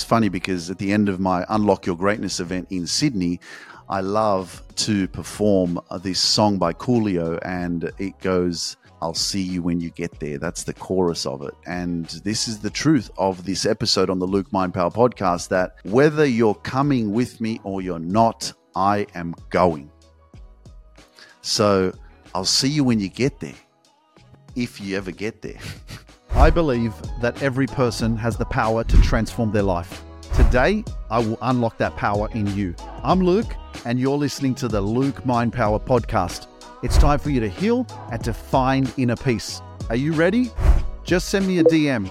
it's funny because at the end of my Unlock Your Greatness event in Sydney, I love to perform this song by Coolio, and it goes, I'll see you when you get there. That's the chorus of it. And this is the truth of this episode on the Luke Mind Power podcast that whether you're coming with me or you're not, I am going. So I'll see you when you get there, if you ever get there. I believe that every person has the power to transform their life. Today, I will unlock that power in you. I'm Luke, and you're listening to the Luke Mind Power podcast. It's time for you to heal and to find inner peace. Are you ready? Just send me a DM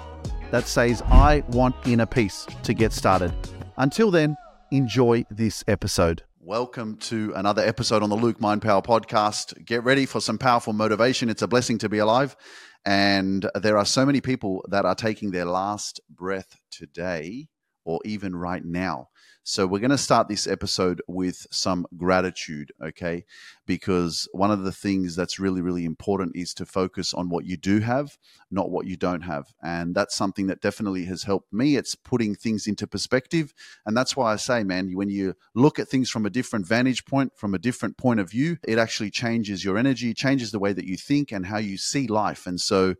that says, I want inner peace to get started. Until then, enjoy this episode. Welcome to another episode on the Luke Mind Power podcast. Get ready for some powerful motivation. It's a blessing to be alive. And there are so many people that are taking their last breath today or even right now. So, we're going to start this episode with some gratitude, okay? Because one of the things that's really, really important is to focus on what you do have, not what you don't have. And that's something that definitely has helped me. It's putting things into perspective. And that's why I say, man, when you look at things from a different vantage point, from a different point of view, it actually changes your energy, changes the way that you think and how you see life. And so,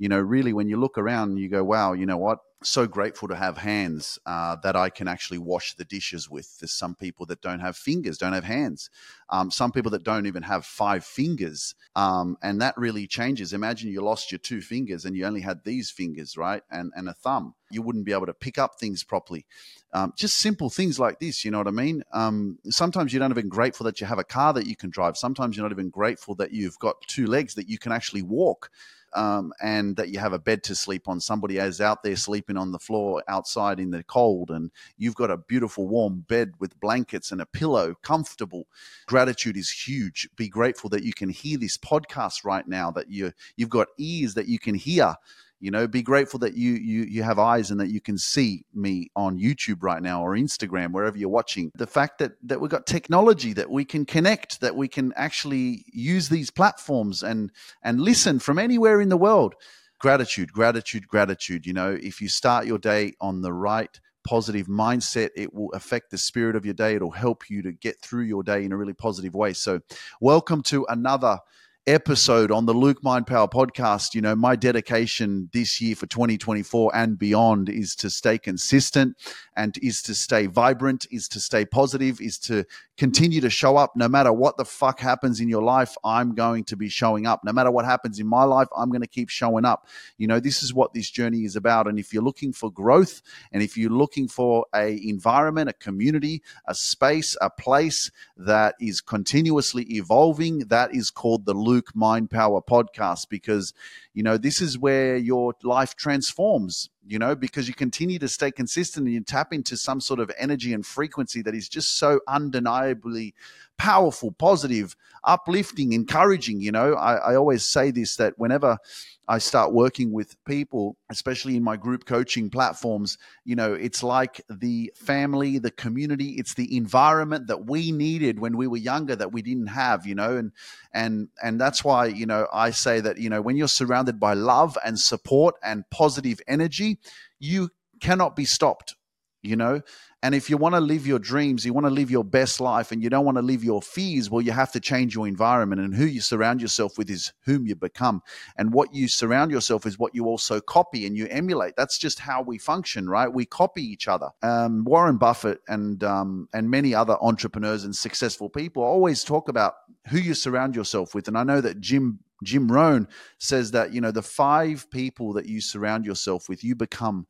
you know, really, when you look around, you go, wow, you know what? So grateful to have hands uh, that I can actually wash the dishes with. There's some people that don't have fingers, don't have hands. Um, some people that don't even have five fingers. Um, and that really changes. Imagine you lost your two fingers and you only had these fingers, right? And, and a thumb. You wouldn't be able to pick up things properly. Um, just simple things like this, you know what I mean? Um, sometimes you're not even grateful that you have a car that you can drive. Sometimes you're not even grateful that you've got two legs that you can actually walk um, and that you have a bed to sleep on. Somebody is out there sleeping on the floor outside in the cold, and you've got a beautiful warm bed with blankets and a pillow, comfortable. Gratitude is huge. Be grateful that you can hear this podcast right now. That you you've got ears that you can hear you know be grateful that you you you have eyes and that you can see me on youtube right now or instagram wherever you're watching the fact that that we've got technology that we can connect that we can actually use these platforms and and listen from anywhere in the world gratitude gratitude gratitude you know if you start your day on the right positive mindset. It will affect the spirit of your day. It'll help you to get through your day in a really positive way. So, welcome to another episode on the Luke Mind Power podcast, you know, my dedication this year for 2024 and beyond is to stay consistent and is to stay vibrant, is to stay positive, is to continue to show up no matter what the fuck happens in your life. I'm going to be showing up. No matter what happens in my life, I'm going to keep showing up. You know, this is what this journey is about. And if you're looking for growth and if you're looking for a environment, a community, a space, a place that is continuously evolving, that is called the Luke Luke Mind Power podcast because, you know, this is where your life transforms, you know, because you continue to stay consistent and you tap into some sort of energy and frequency that is just so undeniably powerful, positive, uplifting, encouraging. You know, I, I always say this that whenever I start working with people, especially in my group coaching platforms, you know, it's like the family, the community, it's the environment that we needed when we were younger that we didn't have, you know, and and and that's why, you know, I say that, you know, when you're surrounded by love and support and positive energy, you cannot be stopped you know and if you want to live your dreams, you want to live your best life, and you don't want to live your fears, well, you have to change your environment. And who you surround yourself with is whom you become. And what you surround yourself is what you also copy and you emulate. That's just how we function, right? We copy each other. Um, Warren Buffett and um, and many other entrepreneurs and successful people always talk about who you surround yourself with. And I know that Jim Jim Rohn says that you know the five people that you surround yourself with, you become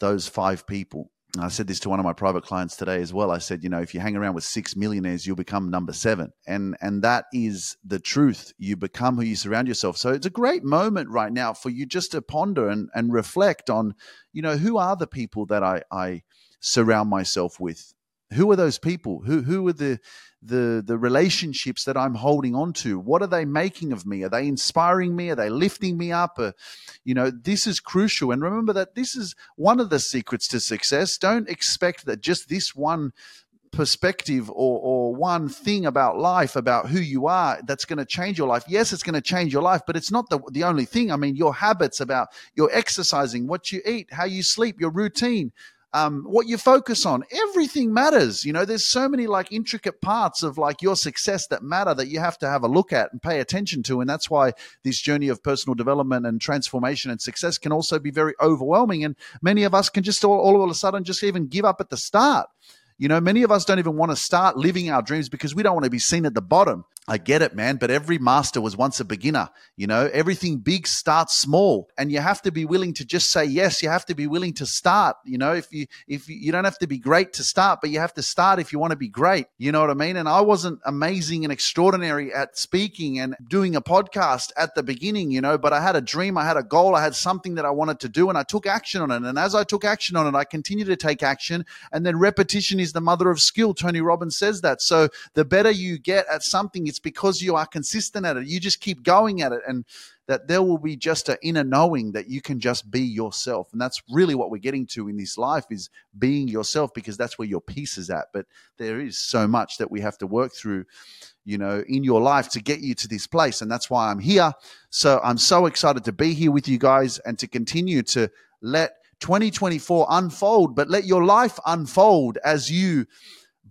those five people I said this to one of my private clients today as well. I said, you know, if you hang around with six millionaires, you'll become number seven, and and that is the truth. You become who you surround yourself. So it's a great moment right now for you just to ponder and and reflect on, you know, who are the people that I I surround myself with who are those people? Who who are the the the relationships that i'm holding on to? What are they making of me? Are they inspiring me? Are they lifting me up? Uh, you know this is crucial. And remember that this is one of the secrets to success. Don't expect that just this one perspective or, or one thing about life about who you are that's going to change your life. Yes it's going to change your life but it's not the, the only thing. I mean your habits about your exercising what you eat how you sleep your routine um, what you focus on. Everything matters. You know, there's so many like intricate parts of like your success that matter that you have to have a look at and pay attention to. And that's why this journey of personal development and transformation and success can also be very overwhelming. And many of us can just all, all of a sudden just even give up at the start. You know, many of us don't even want to start living our dreams because we don't want to be seen at the bottom. I get it, man. But every master was once a beginner. You know, everything big starts small, and you have to be willing to just say yes. You have to be willing to start. You know, if you if you, you don't have to be great to start, but you have to start if you want to be great. You know what I mean? And I wasn't amazing and extraordinary at speaking and doing a podcast at the beginning. You know, but I had a dream, I had a goal, I had something that I wanted to do, and I took action on it. And as I took action on it, I continued to take action. And then repetition is the mother of skill. Tony Robbins says that. So the better you get at something, it's because you are consistent at it. You just keep going at it and that there will be just an inner knowing that you can just be yourself. And that's really what we're getting to in this life is being yourself because that's where your peace is at. But there is so much that we have to work through, you know, in your life to get you to this place. And that's why I'm here. So I'm so excited to be here with you guys and to continue to let 2024 unfold, but let your life unfold as you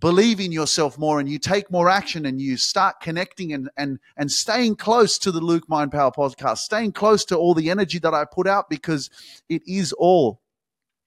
believe in yourself more and you take more action and you start connecting and and and staying close to the Luke Mind Power podcast, staying close to all the energy that I put out because it is all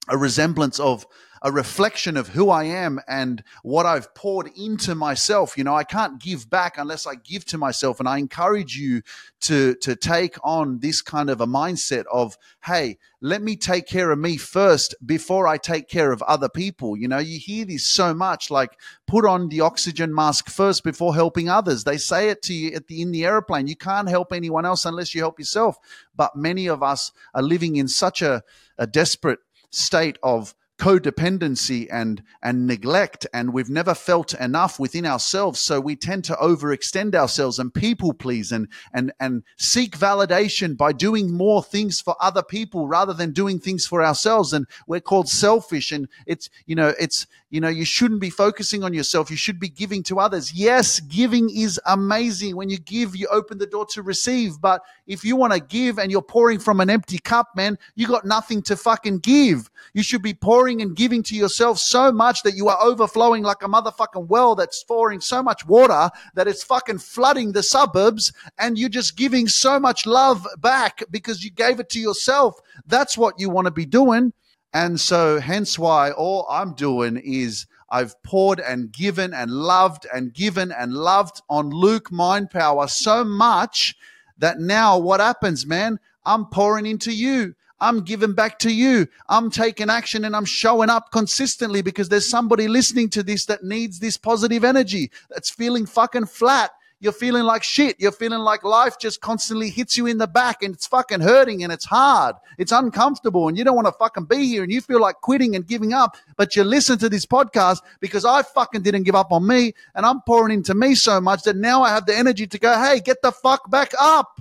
a resemblance of a reflection of who I am and what I've poured into myself. You know, I can't give back unless I give to myself. And I encourage you to, to take on this kind of a mindset of, hey, let me take care of me first before I take care of other people. You know, you hear this so much like put on the oxygen mask first before helping others. They say it to you at the in the airplane. You can't help anyone else unless you help yourself. But many of us are living in such a, a desperate state of codependency and and neglect and we've never felt enough within ourselves so we tend to overextend ourselves and people please and and and seek validation by doing more things for other people rather than doing things for ourselves. And we're called selfish and it's you know it's you know you shouldn't be focusing on yourself. You should be giving to others. Yes giving is amazing when you give you open the door to receive. But if you want to give and you're pouring from an empty cup man you got nothing to fucking give. You should be pouring pouring and giving to yourself so much that you are overflowing like a motherfucking well that's pouring so much water that it's fucking flooding the suburbs and you're just giving so much love back because you gave it to yourself. That's what you want to be doing. And so, hence why all I'm doing is I've poured and given and loved and given and loved on Luke Mind Power so much that now what happens, man? I'm pouring into you. I'm giving back to you. I'm taking action and I'm showing up consistently because there's somebody listening to this that needs this positive energy that's feeling fucking flat. You're feeling like shit. You're feeling like life just constantly hits you in the back and it's fucking hurting and it's hard. It's uncomfortable and you don't want to fucking be here and you feel like quitting and giving up. But you listen to this podcast because I fucking didn't give up on me and I'm pouring into me so much that now I have the energy to go, hey, get the fuck back up.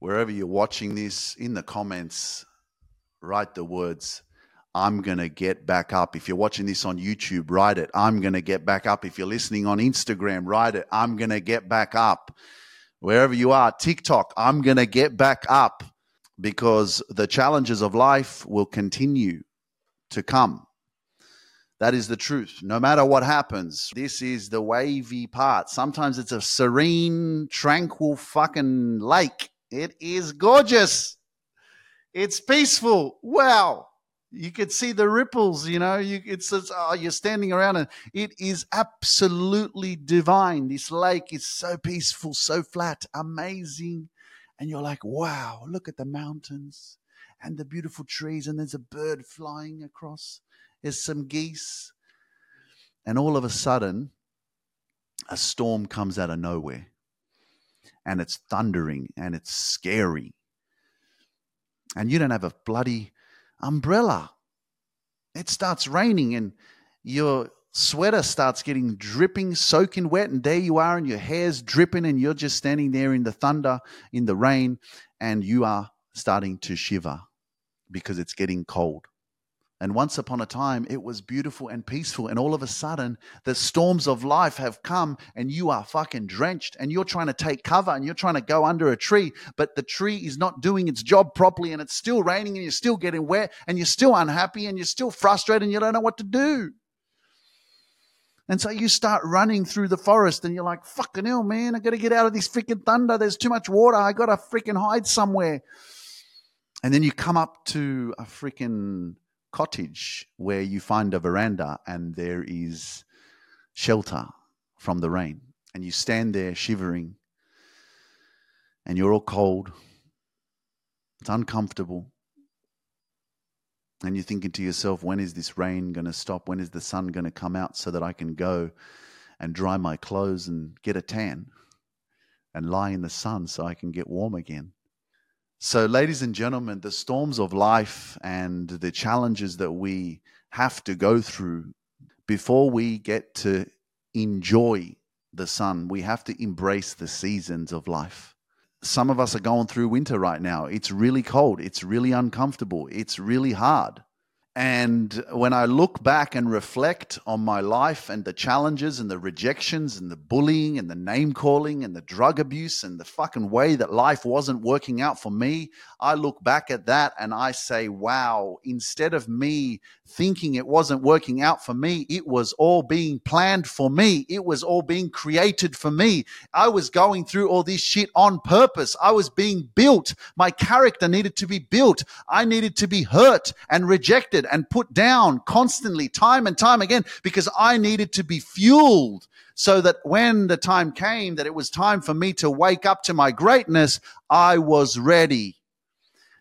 Wherever you're watching this, in the comments, write the words, I'm going to get back up. If you're watching this on YouTube, write it. I'm going to get back up. If you're listening on Instagram, write it. I'm going to get back up. Wherever you are, TikTok, I'm going to get back up because the challenges of life will continue to come. That is the truth. No matter what happens, this is the wavy part. Sometimes it's a serene, tranquil fucking lake it is gorgeous. It's peaceful. Wow. You could see the ripples, you know, you, it's, it's oh, you're standing around and it is absolutely divine. This lake is so peaceful, so flat, amazing. And you're like, wow, look at the mountains and the beautiful trees. And there's a bird flying across. There's some geese. And all of a sudden, a storm comes out of nowhere and it's thundering and it's scary. And you don't have a bloody umbrella. It starts raining and your sweater starts getting dripping, soaking wet, and there you are, and your hair's dripping, and you're just standing there in the thunder, in the rain, and you are starting to shiver because it's getting cold. And once upon a time, it was beautiful and peaceful. And all of a sudden, the storms of life have come and you are fucking drenched and you're trying to take cover and you're trying to go under a tree, but the tree is not doing its job properly and it's still raining and you're still getting wet and you're still unhappy and you're still frustrated and you don't know what to do. And so you start running through the forest and you're like, fucking hell, man, I got to get out of this freaking thunder. There's too much water. I got to freaking hide somewhere. And then you come up to a freaking cottage where you find a veranda and there is shelter from the rain. And you stand there shivering and you're all cold. It's uncomfortable. And you're thinking to yourself, when is this rain going to stop? When is the sun going to come out so that I can go and dry my clothes and get a tan and lie in the sun so I can get warm again? So, ladies and gentlemen, the storms of life and the challenges that we have to go through before we get to enjoy the sun, we have to embrace the seasons of life. Some of us are going through winter right now. It's really cold, it's really uncomfortable, it's really hard. And when I look back and reflect on my life and the challenges and the rejections and the bullying and the name calling and the drug abuse and the fucking way that life wasn't working out for me, I look back at that and I say, wow, instead of me thinking it wasn't working out for me, it was all being planned for me. It was all being created for me. I was going through all this shit on purpose. I was being built. My character needed to be built. I needed to be hurt and rejected and put down constantly, time and time again, because I needed to be fueled so that when the time came that it was time for me to wake up to my greatness, I was ready.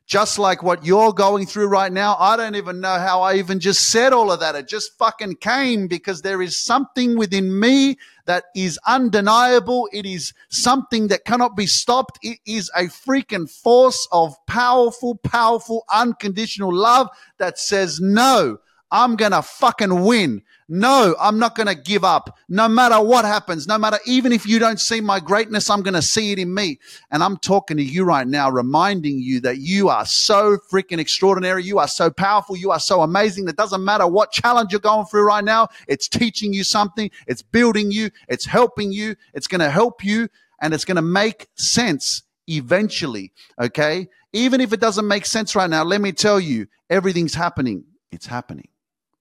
Just like what you're going through right now, I don't even know how I even just said all of that. It just fucking came because there is something within me that is undeniable. It is something that cannot be stopped. It is a freaking force of powerful, powerful, unconditional love that says, no, I'm going to fucking win. No, I'm not going to give up. No matter what happens, no matter even if you don't see my greatness, I'm going to see it in me. And I'm talking to you right now, reminding you that you are so freaking extraordinary. You are so powerful. You are so amazing. It doesn't matter what challenge you're going through right now. It's teaching you something. It's building you. It's helping you. It's going to help you and it's going to make sense eventually. Okay. Even if it doesn't make sense right now, let me tell you, everything's happening. It's happening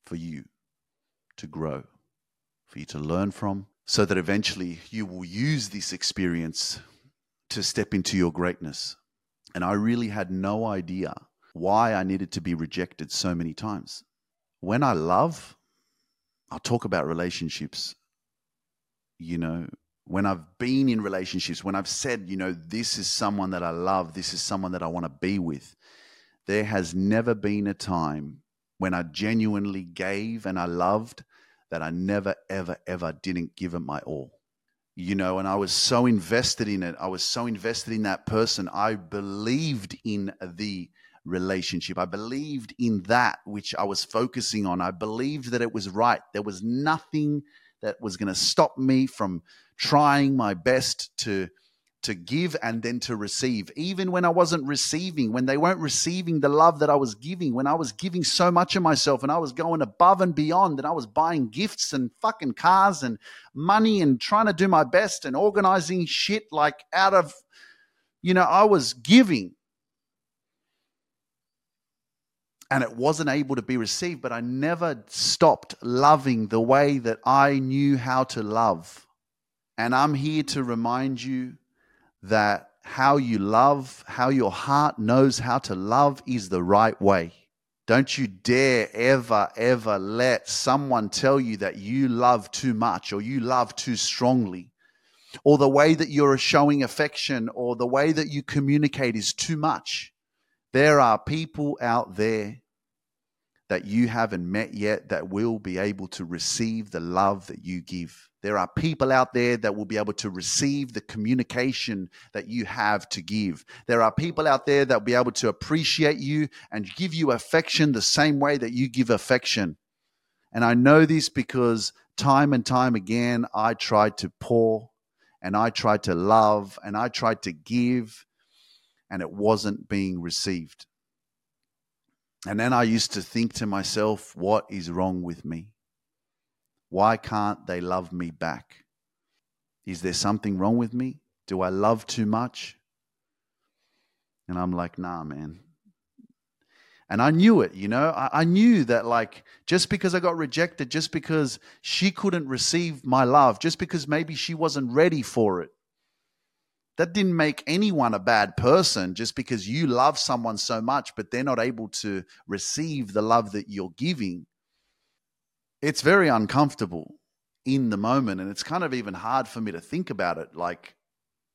for you to grow, for you to learn from, so that eventually you will use this experience to step into your greatness. And I really had no idea why I needed to be rejected so many times. When I love, I'll talk about relationships. You know, when I've been in relationships, when I've said, you know, this is someone that I love, this is someone that I want to be with, there has never been a time when I genuinely gave and I loved that I never, ever, ever didn't give it my all. You know, and I was so invested in it. I was so invested in that person. I believed in the relationship. I believed in that which I was focusing on. I believed that it was right. There was nothing that was going to stop me from trying my best to to give and then to receive. Even when I wasn't receiving, when they weren't receiving the love that I was giving, when I was giving so much of myself and I was going above and beyond and I was buying gifts and fucking cars and money and trying to do my best and organizing shit like out of, you know, I was giving. And it wasn't able to be received, but I never stopped loving the way that I knew how to love. And I'm here to remind you that how you love, how your heart knows how to love is the right way. Don't you dare ever, ever let someone tell you that you love too much or you love too strongly or the way that you're showing affection or the way that you communicate is too much. There are people out there that you haven't met yet that will be able to receive the love that you give. There are people out there that will be able to receive the communication that you have to give. There are people out there that will be able to appreciate you and give you affection the same way that you give affection. And I know this because time and time again, I tried to pour and I tried to love and I tried to give, and it wasn't being received. And then I used to think to myself, what is wrong with me? Why can't they love me back? Is there something wrong with me? Do I love too much? And I'm like, nah, man. And I knew it, you know, I, I, knew that like just because I got rejected, just because she couldn't receive my love, just because maybe she wasn't ready for it, that didn't make anyone a bad person just because you love someone so much, but they're not able to receive the love that you're giving. It's very uncomfortable in the moment. And it's kind of even hard for me to think about it. Like,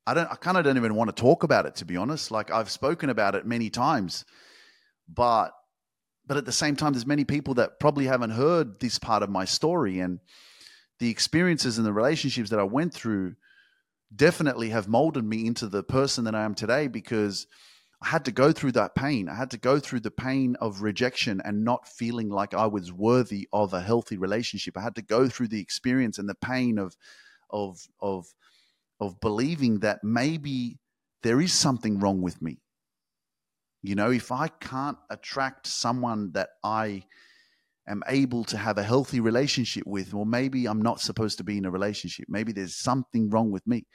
I don't, I kind of don't even want to talk about it, to be honest. Like, I've spoken about it many times, but, but at the same time, there's many people that probably haven't heard this part of my story. And the experiences and the relationships that I went through definitely have molded me into the person that I am today because I had to go through that pain. I had to go through the pain of rejection and not feeling like I was worthy of a healthy relationship. I had to go through the experience and the pain of of of of believing that maybe there is something wrong with me. You know, if I can't attract someone that I am able to have a healthy relationship with, or maybe I'm not supposed to be in a relationship. Maybe there's something wrong with me.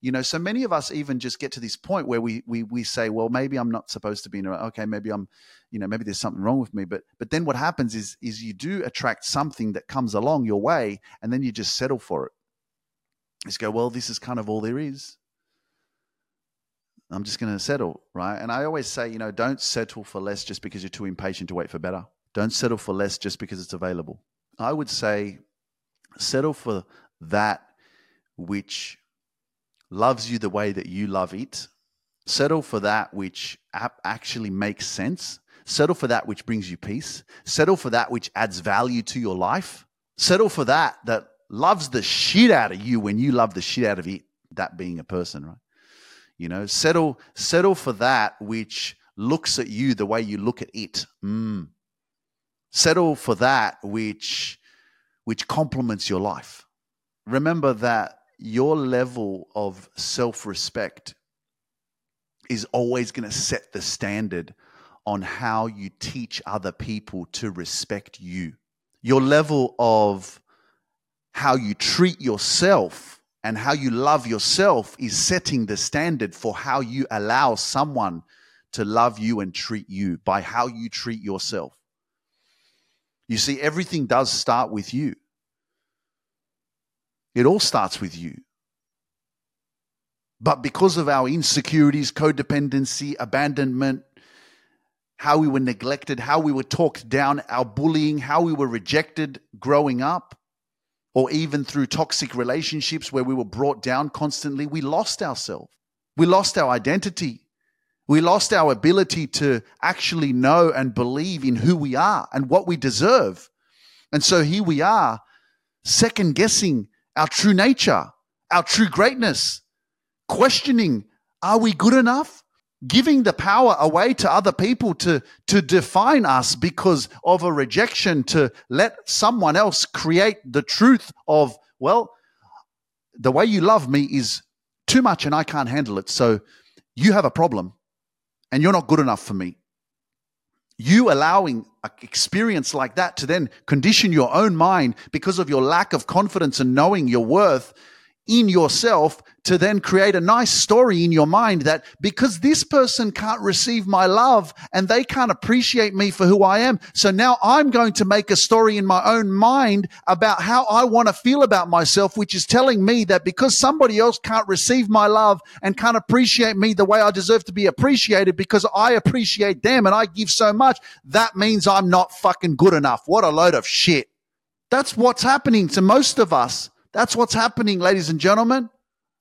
You know, so many of us even just get to this point where we we we say, well, maybe I'm not supposed to be in a okay, maybe I'm, you know, maybe there's something wrong with me. But but then what happens is is you do attract something that comes along your way, and then you just settle for it. Just go, well, this is kind of all there is. I'm just going to settle, right? And I always say, you know, don't settle for less just because you're too impatient to wait for better. Don't settle for less just because it's available. I would say settle for that which loves you the way that you love it. Settle for that which actually makes sense. Settle for that which brings you peace. Settle for that which adds value to your life. Settle for that that loves the shit out of you when you love the shit out of it, that being a person, right? You know, settle settle for that which looks at you the way you look at it. Mm, settle for that which which complements your life. Remember that your level of self-respect is always going to set the standard on how you teach other people to respect you. Your level of how you treat yourself and how you love yourself is setting the standard for how you allow someone to love you and treat you by how you treat yourself you see, everything does start with you. It all starts with you. But because of our insecurities, codependency, abandonment, how we were neglected, how we were talked down, our bullying, how we were rejected growing up, or even through toxic relationships where we were brought down constantly, we lost ourselves. We lost our identity. We lost our ability to actually know and believe in who we are and what we deserve. And so here we are, second guessing our true nature, our true greatness, questioning, are we good enough? Giving the power away to other people to, to define us because of a rejection, to let someone else create the truth of, well, the way you love me is too much and I can't handle it. So you have a problem and you're not good enough for me. You allowing an experience like that to then condition your own mind because of your lack of confidence and knowing your worth in yourself to then create a nice story in your mind that because this person can't receive my love and they can't appreciate me for who I am. So now I'm going to make a story in my own mind about how I want to feel about myself, which is telling me that because somebody else can't receive my love and can't appreciate me the way I deserve to be appreciated because I appreciate them and I give so much, that means I'm not fucking good enough. What a load of shit. That's what's happening to most of us. That's what's happening, ladies and gentlemen.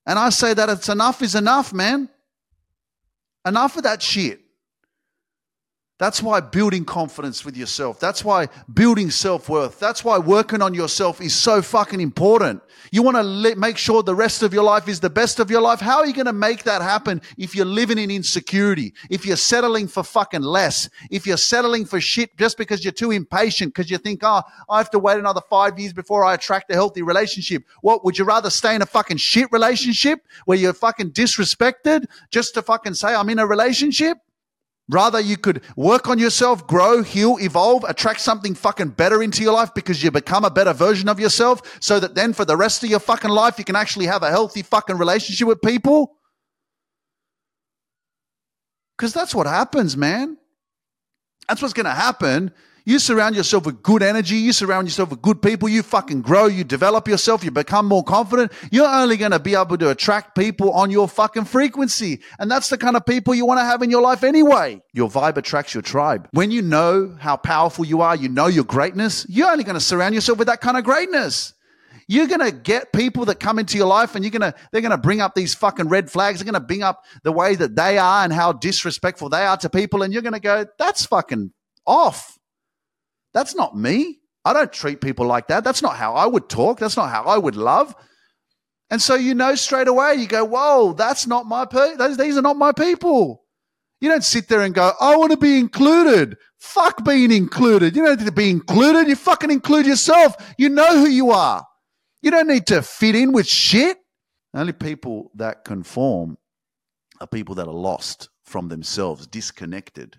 And I say that it's enough is enough, man. Enough of that shit. That's why building confidence with yourself. That's why building self worth. That's why working on yourself is so fucking important. You want to make sure the rest of your life is the best of your life. How are you going to make that happen if you're living in insecurity? If you're settling for fucking less? If you're settling for shit just because you're too impatient because you think, oh, I have to wait another five years before I attract a healthy relationship. What would you rather stay in a fucking shit relationship where you're fucking disrespected just to fucking say I'm in a relationship? Rather, you could work on yourself, grow, heal, evolve, attract something fucking better into your life because you become a better version of yourself so that then for the rest of your fucking life, you can actually have a healthy fucking relationship with people. Because that's what happens, man. That's what's going to happen you surround yourself with good energy. You surround yourself with good people. You fucking grow. You develop yourself. You become more confident. You're only going to be able to attract people on your fucking frequency. And that's the kind of people you want to have in your life anyway. Your vibe attracts your tribe. When you know how powerful you are, you know your greatness, you're only going to surround yourself with that kind of greatness. You're going to get people that come into your life and you're going to, they're going to bring up these fucking red flags. They're going to bring up the way that they are and how disrespectful they are to people. And you're going to go, that's fucking off. That's not me. I don't treat people like that. That's not how I would talk. That's not how I would love. And so you know straight away, you go, whoa, that's not my, pe- these are not my people. You don't sit there and go, I want to be included. Fuck being included. You don't need to be included. You fucking include yourself. You know who you are. You don't need to fit in with shit. Only people that conform are people that are lost from themselves, disconnected,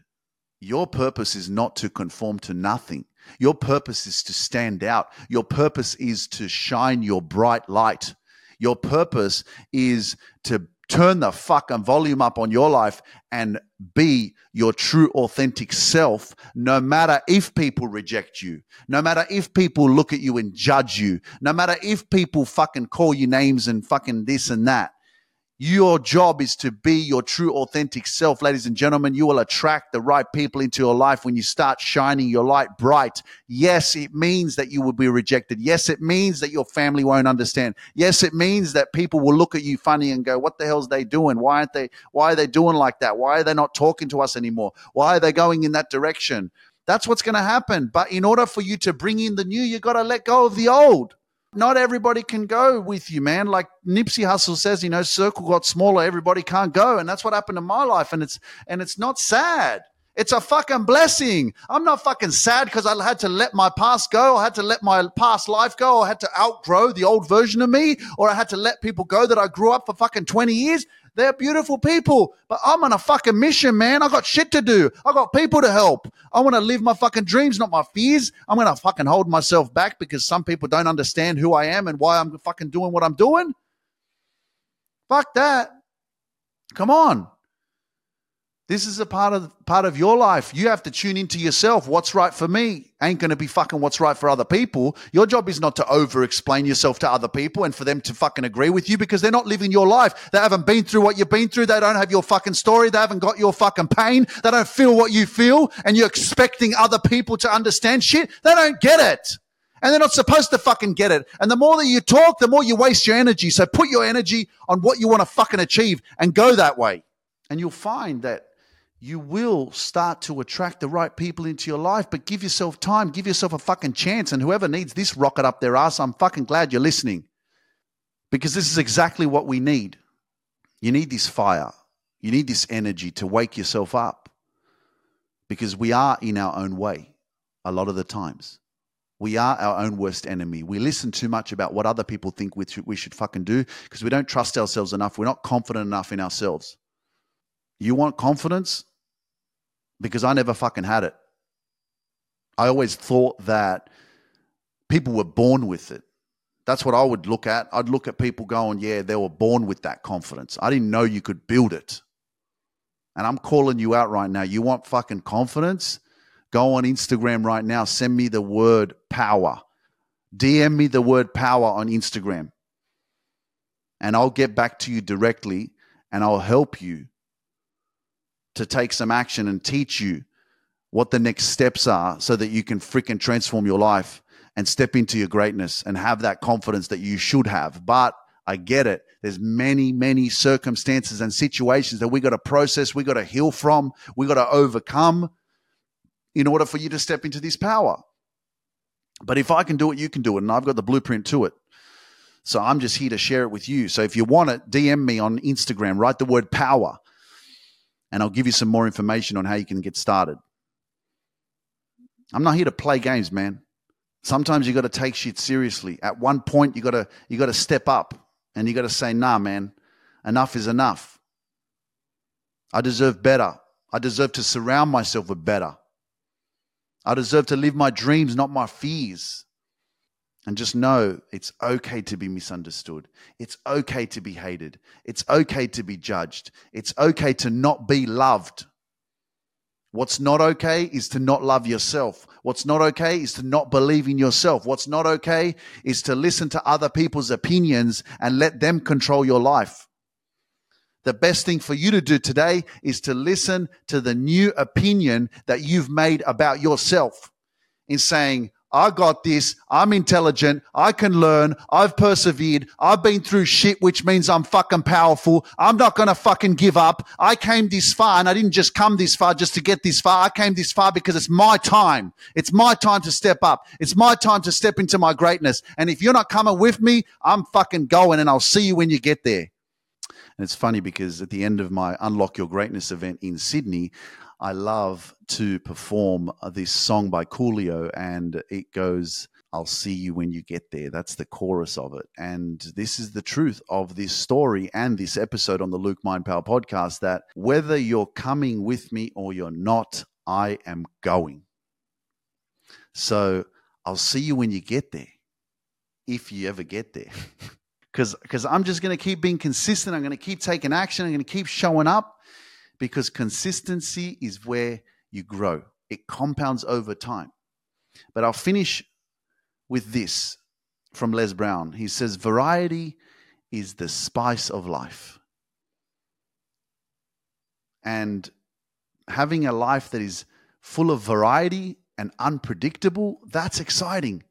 your purpose is not to conform to nothing. Your purpose is to stand out. Your purpose is to shine your bright light. Your purpose is to turn the fucking volume up on your life and be your true authentic self no matter if people reject you no matter if people look at you and judge you no matter if people fucking call you names and fucking this and that your job is to be your true, authentic self. Ladies and gentlemen, you will attract the right people into your life when you start shining your light bright. Yes, it means that you will be rejected. Yes, it means that your family won't understand. Yes, it means that people will look at you funny and go, what the hell's they doing? Why aren't they, why are they doing like that? Why are they not talking to us anymore? Why are they going in that direction? That's what's going to happen. But in order for you to bring in the new, you got to let go of the old not everybody can go with you, man. Like Nipsey Hussle says, you know, circle got smaller, everybody can't go. And that's what happened in my life. And it's and it's not sad. It's a fucking blessing. I'm not fucking sad because I had to let my past go. I had to let my past life go. I had to outgrow the old version of me, or I had to let people go that I grew up for fucking 20 years. They're beautiful people, but I'm on a fucking mission, man. I got shit to do. I got people to help. I want to live my fucking dreams, not my fears. I'm going to fucking hold myself back because some people don't understand who I am and why I'm fucking doing what I'm doing. Fuck that. Come on. This is a part of part of your life. You have to tune into yourself. What's right for me ain't going to be fucking what's right for other people. Your job is not to over explain yourself to other people and for them to fucking agree with you because they're not living your life. They haven't been through what you've been through. They don't have your fucking story. They haven't got your fucking pain. They don't feel what you feel and you're expecting other people to understand shit. They don't get it. And they're not supposed to fucking get it. And the more that you talk, the more you waste your energy. So put your energy on what you want to fucking achieve and go that way. And you'll find that you will start to attract the right people into your life, but give yourself time, give yourself a fucking chance. And whoever needs this rocket up their ass, I'm fucking glad you're listening because this is exactly what we need. You need this fire, you need this energy to wake yourself up because we are in our own way a lot of the times. We are our own worst enemy. We listen too much about what other people think we should, fucking do because we don't trust ourselves enough. We're not confident enough in ourselves. You want confidence? Because I never fucking had it. I always thought that people were born with it. That's what I would look at. I'd look at people going, yeah, they were born with that confidence. I didn't know you could build it. And I'm calling you out right now. You want fucking confidence? Go on Instagram right now. Send me the word power. DM me the word power on Instagram. And I'll get back to you directly and I'll help you to take some action and teach you what the next steps are so that you can freaking transform your life and step into your greatness and have that confidence that you should have. But I get it. There's many, many circumstances and situations that we got to process, we got to heal from, we got to overcome in order for you to step into this power. But if I can do it, you can do it. And I've got the blueprint to it. So I'm just here to share it with you. So if you want it, DM me on Instagram, write the word power and I'll give you some more information on how you can get started. I'm not here to play games, man. Sometimes you got to take shit seriously. At one point, you got to you got to step up and you got to say, "Nah, man, enough is enough. I deserve better. I deserve to surround myself with better. I deserve to live my dreams, not my fears. And just know it's okay to be misunderstood. It's okay to be hated. It's okay to be judged. It's okay to not be loved. What's not okay is to not love yourself. What's not okay is to not believe in yourself. What's not okay is to listen to other people's opinions and let them control your life. The best thing for you to do today is to listen to the new opinion that you've made about yourself in saying, I got this. I'm intelligent. I can learn. I've persevered. I've been through shit, which means I'm fucking powerful. I'm not going to fucking give up. I came this far and I didn't just come this far just to get this far. I came this far because it's my time. It's my time to step up. It's my time to step into my greatness. And if you're not coming with me, I'm fucking going and I'll see you when you get there. And it's funny because at the end of my Unlock Your Greatness event in Sydney, I love to perform this song by Coolio, and it goes, I'll see you when you get there. That's the chorus of it. And this is the truth of this story and this episode on the Luke Mind Power podcast that whether you're coming with me or you're not, I am going. So I'll see you when you get there, if you ever get there. Because I'm just going to keep being consistent. I'm going to keep taking action. I'm going to keep showing up because consistency is where you grow. It compounds over time. But I'll finish with this from Les Brown. He says, Variety is the spice of life. And having a life that is full of variety and unpredictable, that's exciting.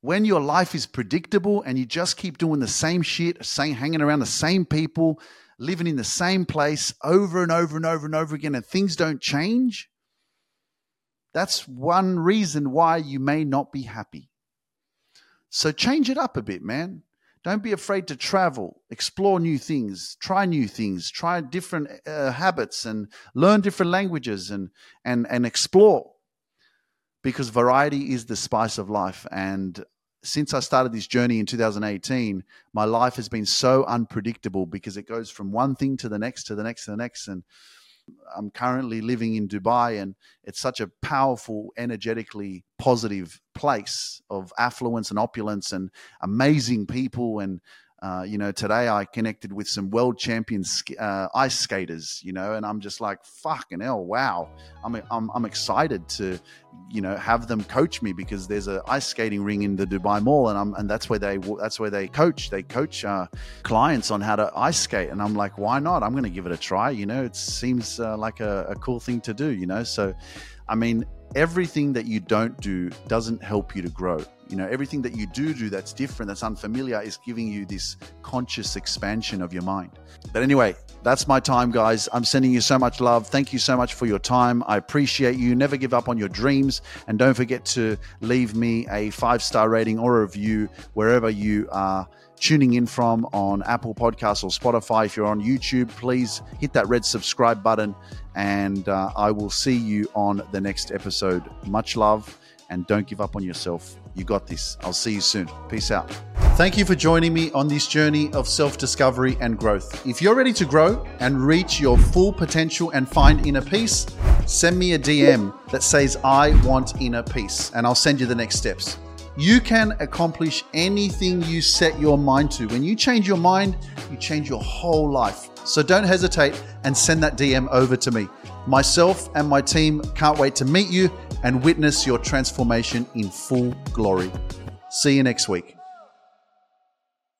When your life is predictable and you just keep doing the same shit, same, hanging around the same people, living in the same place over and over and over and over again, and things don't change, that's one reason why you may not be happy. So change it up a bit, man. Don't be afraid to travel, explore new things, try new things, try different uh, habits, and learn different languages, and and and explore. Because variety is the spice of life, and since I started this journey in 2018, my life has been so unpredictable because it goes from one thing to the next, to the next, to the next. And I'm currently living in Dubai, and it's such a powerful, energetically positive place of affluence and opulence and amazing people and uh, you know, today I connected with some world champion uh, ice skaters, you know, and I'm just like, fucking hell, wow. I'm, I'm, I'm excited to, you know, have them coach me because there's a ice skating ring in the Dubai Mall, and I'm, and that's where they, that's where they coach. They coach uh, clients on how to ice skate, and I'm like, why not? I'm going to give it a try. You know, it seems uh, like a, a cool thing to do. You know, so, I mean, everything that you don't do doesn't help you to grow. You know, everything that you do do that's different, that's unfamiliar, is giving you this conscious expansion of your mind. But anyway, that's my time, guys. I'm sending you so much love. Thank you so much for your time. I appreciate you. Never give up on your dreams. And don't forget to leave me a five star rating or a review wherever you are tuning in from on Apple Podcasts or Spotify. If you're on YouTube, please hit that red subscribe button. And uh, I will see you on the next episode. Much love and don't give up on yourself. You got this. I'll see you soon. Peace out. Thank you for joining me on this journey of self discovery and growth. If you're ready to grow and reach your full potential and find inner peace, send me a DM that says, I want inner peace, and I'll send you the next steps. You can accomplish anything you set your mind to. When you change your mind, you change your whole life. So don't hesitate and send that DM over to me. Myself and my team can't wait to meet you and witness your transformation in full glory. See you next week.